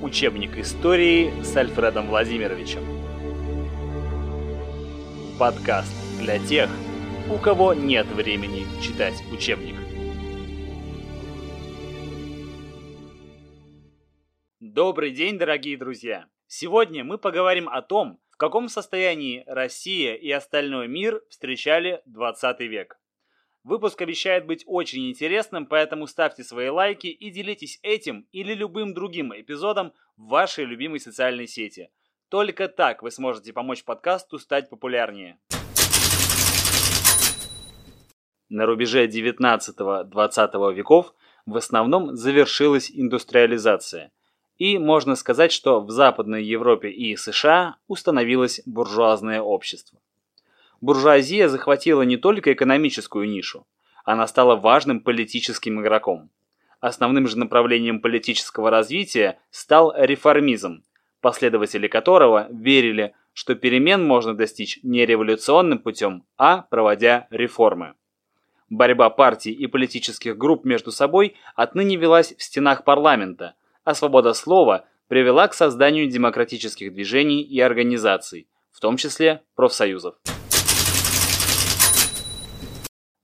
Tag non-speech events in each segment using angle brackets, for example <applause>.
Учебник истории с Альфредом Владимировичем. Подкаст для тех, у кого нет времени читать учебник. Добрый день, дорогие друзья! Сегодня мы поговорим о том, в каком состоянии Россия и остальной мир встречали 20 век. Выпуск обещает быть очень интересным, поэтому ставьте свои лайки и делитесь этим или любым другим эпизодом в вашей любимой социальной сети. Только так вы сможете помочь подкасту стать популярнее. На рубеже 19-20 веков в основном завершилась индустриализация. И можно сказать, что в Западной Европе и США установилось буржуазное общество буржуазия захватила не только экономическую нишу, она стала важным политическим игроком. Основным же направлением политического развития стал реформизм, последователи которого верили, что перемен можно достичь не революционным путем, а проводя реформы. Борьба партий и политических групп между собой отныне велась в стенах парламента, а свобода слова привела к созданию демократических движений и организаций, в том числе профсоюзов.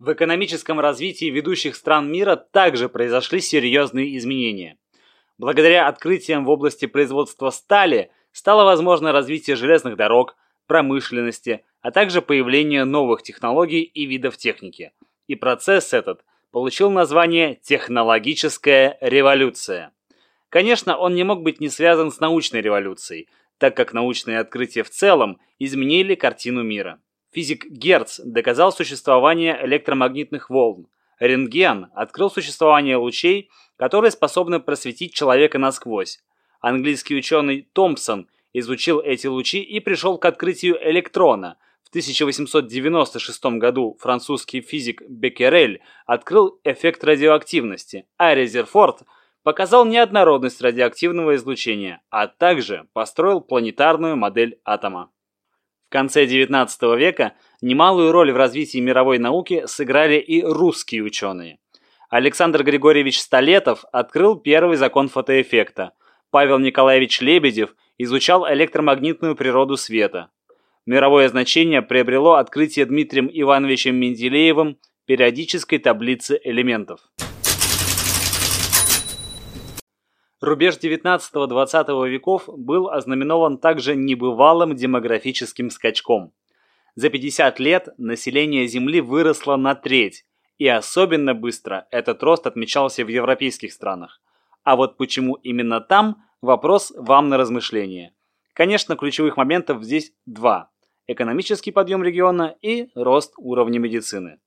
В экономическом развитии ведущих стран мира также произошли серьезные изменения. Благодаря открытиям в области производства стали стало возможно развитие железных дорог, промышленности, а также появление новых технологий и видов техники. И процесс этот получил название «технологическая революция». Конечно, он не мог быть не связан с научной революцией, так как научные открытия в целом изменили картину мира. Физик Герц доказал существование электромагнитных волн. Рентген открыл существование лучей, которые способны просветить человека насквозь. Английский ученый Томпсон изучил эти лучи и пришел к открытию электрона. В 1896 году французский физик Беккерель открыл эффект радиоактивности, а Резерфорд показал неоднородность радиоактивного излучения, а также построил планетарную модель атома конце XIX века немалую роль в развитии мировой науки сыграли и русские ученые. Александр Григорьевич Столетов открыл первый закон фотоэффекта. Павел Николаевич Лебедев изучал электромагнитную природу света. Мировое значение приобрело открытие Дмитрием Ивановичем Менделеевым периодической таблицы элементов. Рубеж 19-20 веков был ознаменован также небывалым демографическим скачком. За 50 лет население Земли выросло на треть, и особенно быстро этот рост отмечался в европейских странах. А вот почему именно там – вопрос вам на размышление. Конечно, ключевых моментов здесь два – экономический подъем региона и рост уровня медицины.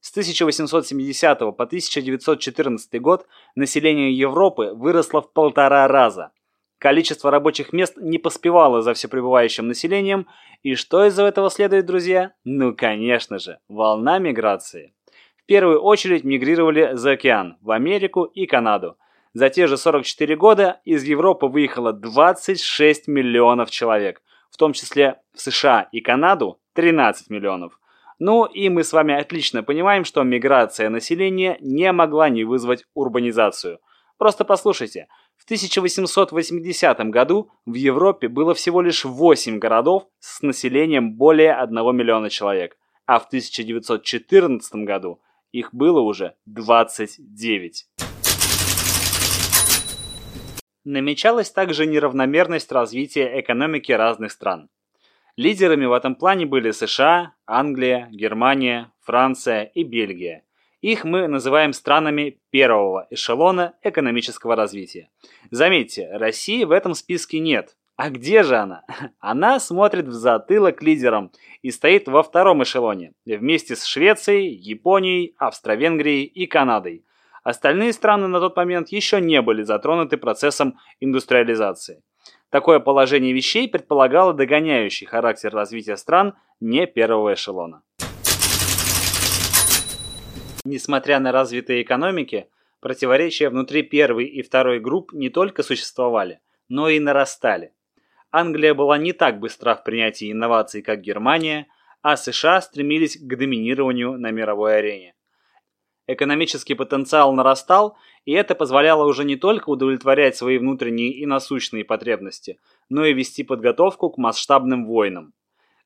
С 1870 по 1914 год население Европы выросло в полтора раза. Количество рабочих мест не поспевало за всепребывающим населением, и что из этого следует, друзья? Ну, конечно же, волна миграции. В первую очередь мигрировали за океан, в Америку и Канаду. За те же 44 года из Европы выехало 26 миллионов человек, в том числе в США и Канаду 13 миллионов. Ну и мы с вами отлично понимаем, что миграция населения не могла не вызвать урбанизацию. Просто послушайте, в 1880 году в Европе было всего лишь 8 городов с населением более 1 миллиона человек, а в 1914 году их было уже 29. Намечалась также неравномерность развития экономики разных стран. Лидерами в этом плане были США, Англия, Германия, Франция и Бельгия. Их мы называем странами первого эшелона экономического развития. Заметьте, России в этом списке нет. А где же она? <laughs> Она смотрит в затылок лидерам и стоит во втором эшелоне, вместе с Швецией, Японией, Австро-Венгрией и Канадой. Остальные страны на тот момент еще не были затронуты процессом индустриализации. Такое положение вещей предполагало догоняющий характер развития стран не первого эшелона. Несмотря на развитые экономики, противоречия внутри первой и второй групп не только существовали, но и нарастали. Англия была не так быстра в принятии инноваций, как Германия, а США стремились к доминированию на мировой арене. Экономический потенциал нарастал, и это позволяло уже не только удовлетворять свои внутренние и насущные потребности, но и вести подготовку к масштабным войнам.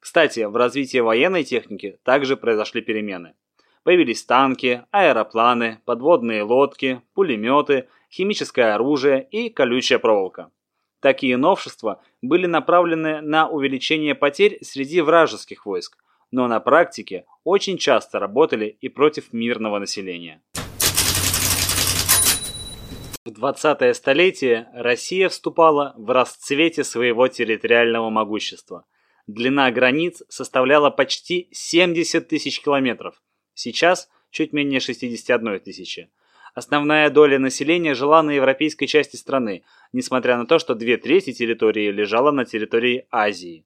Кстати, в развитии военной техники также произошли перемены. Появились танки, аэропланы, подводные лодки, пулеметы, химическое оружие и колючая проволока. Такие новшества были направлены на увеличение потерь среди вражеских войск, но на практике очень часто работали и против мирного населения. В 20-е столетие Россия вступала в расцвете своего территориального могущества. Длина границ составляла почти 70 тысяч километров, сейчас чуть менее 61 тысячи. Основная доля населения жила на европейской части страны, несмотря на то, что две трети территории лежала на территории Азии.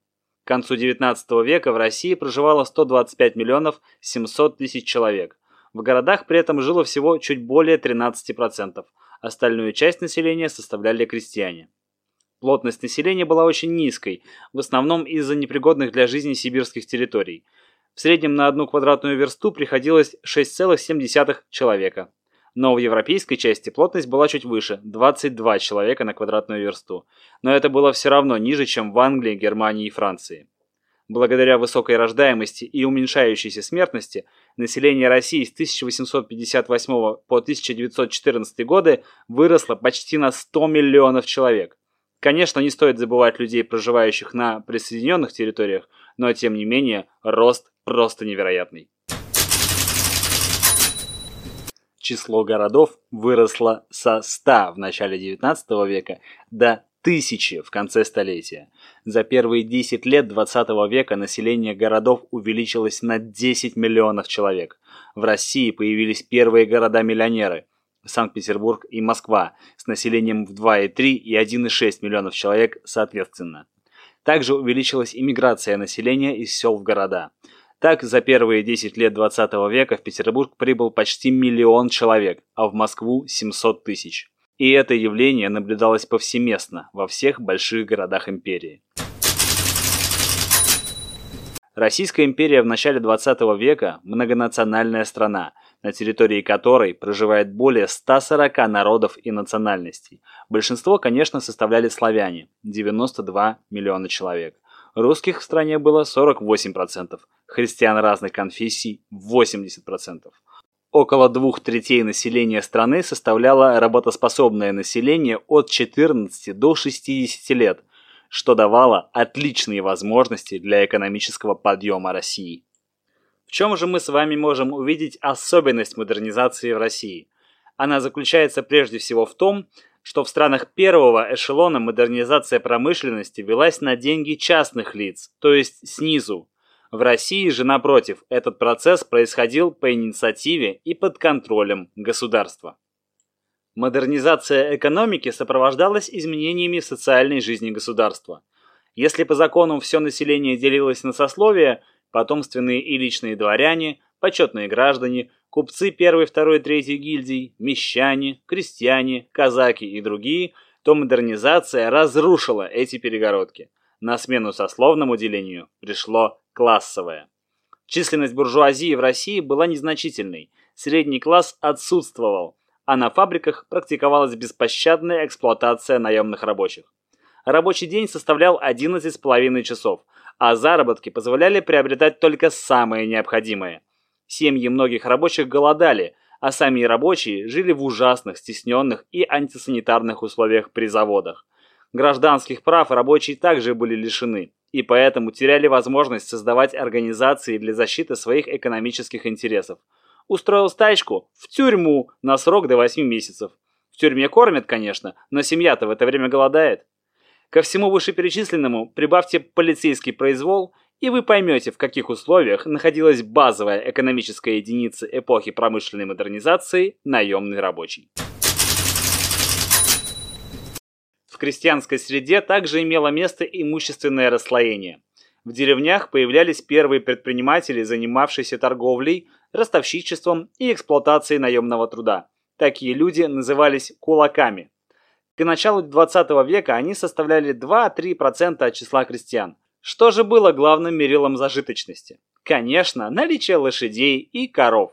К концу XIX века в России проживало 125 миллионов 700 тысяч человек. В городах при этом жило всего чуть более 13%. Остальную часть населения составляли крестьяне. Плотность населения была очень низкой, в основном из-за непригодных для жизни сибирских территорий. В среднем на одну квадратную версту приходилось 6,7 человека но в европейской части плотность была чуть выше – 22 человека на квадратную версту. Но это было все равно ниже, чем в Англии, Германии и Франции. Благодаря высокой рождаемости и уменьшающейся смертности, население России с 1858 по 1914 годы выросло почти на 100 миллионов человек. Конечно, не стоит забывать людей, проживающих на присоединенных территориях, но тем не менее рост просто невероятный. Число городов выросло со 100 в начале 19 века до тысячи в конце столетия. За первые 10 лет 20 века население городов увеличилось на 10 миллионов человек. В России появились первые города-миллионеры – Санкт-Петербург и Москва с населением в 2,3 и 1,6 миллионов человек соответственно. Также увеличилась иммиграция населения из сел в города – так, за первые 10 лет 20 века в Петербург прибыл почти миллион человек, а в Москву 700 тысяч. И это явление наблюдалось повсеместно во всех больших городах империи. Российская империя в начале 20 века – многонациональная страна, на территории которой проживает более 140 народов и национальностей. Большинство, конечно, составляли славяне – 92 миллиона человек – Русских в стране было 48%, христиан разных конфессий 80%. Около двух третей населения страны составляло работоспособное население от 14 до 60 лет, что давало отличные возможности для экономического подъема России. В чем же мы с вами можем увидеть особенность модернизации в России? Она заключается прежде всего в том, что в странах первого эшелона модернизация промышленности велась на деньги частных лиц, то есть снизу. В России же, напротив, этот процесс происходил по инициативе и под контролем государства. Модернизация экономики сопровождалась изменениями в социальной жизни государства. Если по закону все население делилось на сословия, потомственные и личные дворяне, почетные граждане, купцы первой, второй, третьей гильдий, мещане, крестьяне, казаки и другие, то модернизация разрушила эти перегородки. На смену сословному делению пришло классовое. Численность буржуазии в России была незначительной, средний класс отсутствовал, а на фабриках практиковалась беспощадная эксплуатация наемных рабочих. Рабочий день составлял 11,5 часов, а заработки позволяли приобретать только самое необходимое – Семьи многих рабочих голодали, а сами рабочие жили в ужасных, стесненных и антисанитарных условиях при заводах. Гражданских прав рабочие также были лишены, и поэтому теряли возможность создавать организации для защиты своих экономических интересов. Устроил стачку – в тюрьму на срок до 8 месяцев. В тюрьме кормят, конечно, но семья-то в это время голодает. Ко всему вышеперечисленному прибавьте полицейский произвол – и вы поймете, в каких условиях находилась базовая экономическая единица эпохи промышленной модернизации – наемный рабочий. В крестьянской среде также имело место имущественное расслоение. В деревнях появлялись первые предприниматели, занимавшиеся торговлей, ростовщичеством и эксплуатацией наемного труда. Такие люди назывались кулаками. К началу 20 века они составляли 2-3% от числа крестьян – что же было главным мерилом зажиточности? Конечно, наличие лошадей и коров.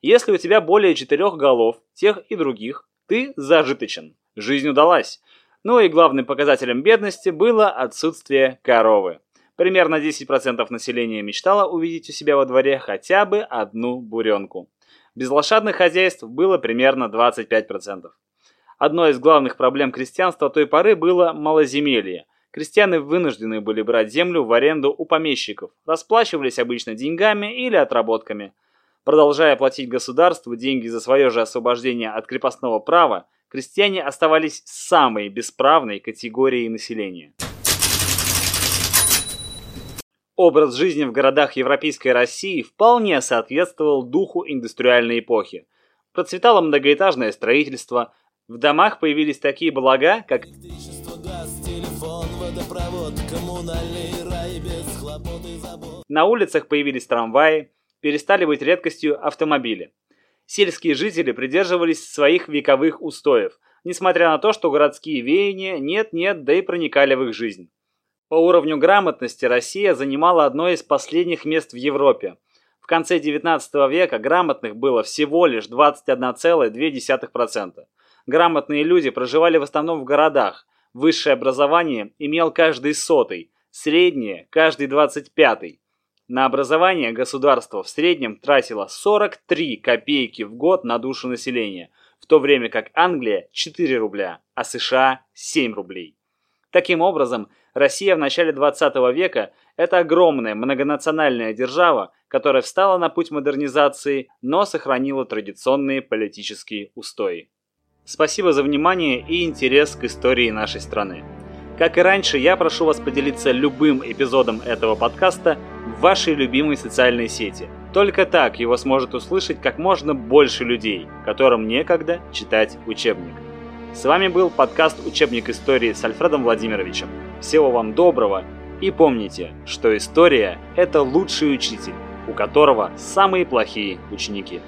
Если у тебя более четырех голов, тех и других, ты зажиточен. Жизнь удалась. Ну и главным показателем бедности было отсутствие коровы. Примерно 10% населения мечтало увидеть у себя во дворе хотя бы одну буренку. Безлошадных хозяйств было примерно 25%. Одной из главных проблем крестьянства той поры было малоземелье. Крестьяне вынуждены были брать землю в аренду у помещиков, расплачивались обычно деньгами или отработками. Продолжая платить государству деньги за свое же освобождение от крепостного права, крестьяне оставались самой бесправной категорией населения. Образ жизни в городах Европейской России вполне соответствовал духу индустриальной эпохи. Процветало многоэтажное строительство, в домах появились такие блага, как на улицах появились трамваи, перестали быть редкостью автомобили. Сельские жители придерживались своих вековых устоев, несмотря на то, что городские веяния нет-нет, да и проникали в их жизнь. По уровню грамотности Россия занимала одно из последних мест в Европе. В конце 19 века грамотных было всего лишь 21,2%. Грамотные люди проживали в основном в городах. Высшее образование имел каждый сотый, среднее – каждый двадцать пятый. На образование государство в среднем тратило 43 копейки в год на душу населения, в то время как Англия – 4 рубля, а США – 7 рублей. Таким образом, Россия в начале 20 века – это огромная многонациональная держава, которая встала на путь модернизации, но сохранила традиционные политические устои. Спасибо за внимание и интерес к истории нашей страны. Как и раньше, я прошу вас поделиться любым эпизодом этого подкаста в вашей любимой социальной сети. Только так его сможет услышать как можно больше людей, которым некогда читать учебник. С вами был подкаст «Учебник истории» с Альфредом Владимировичем. Всего вам доброго и помните, что история – это лучший учитель, у которого самые плохие ученики.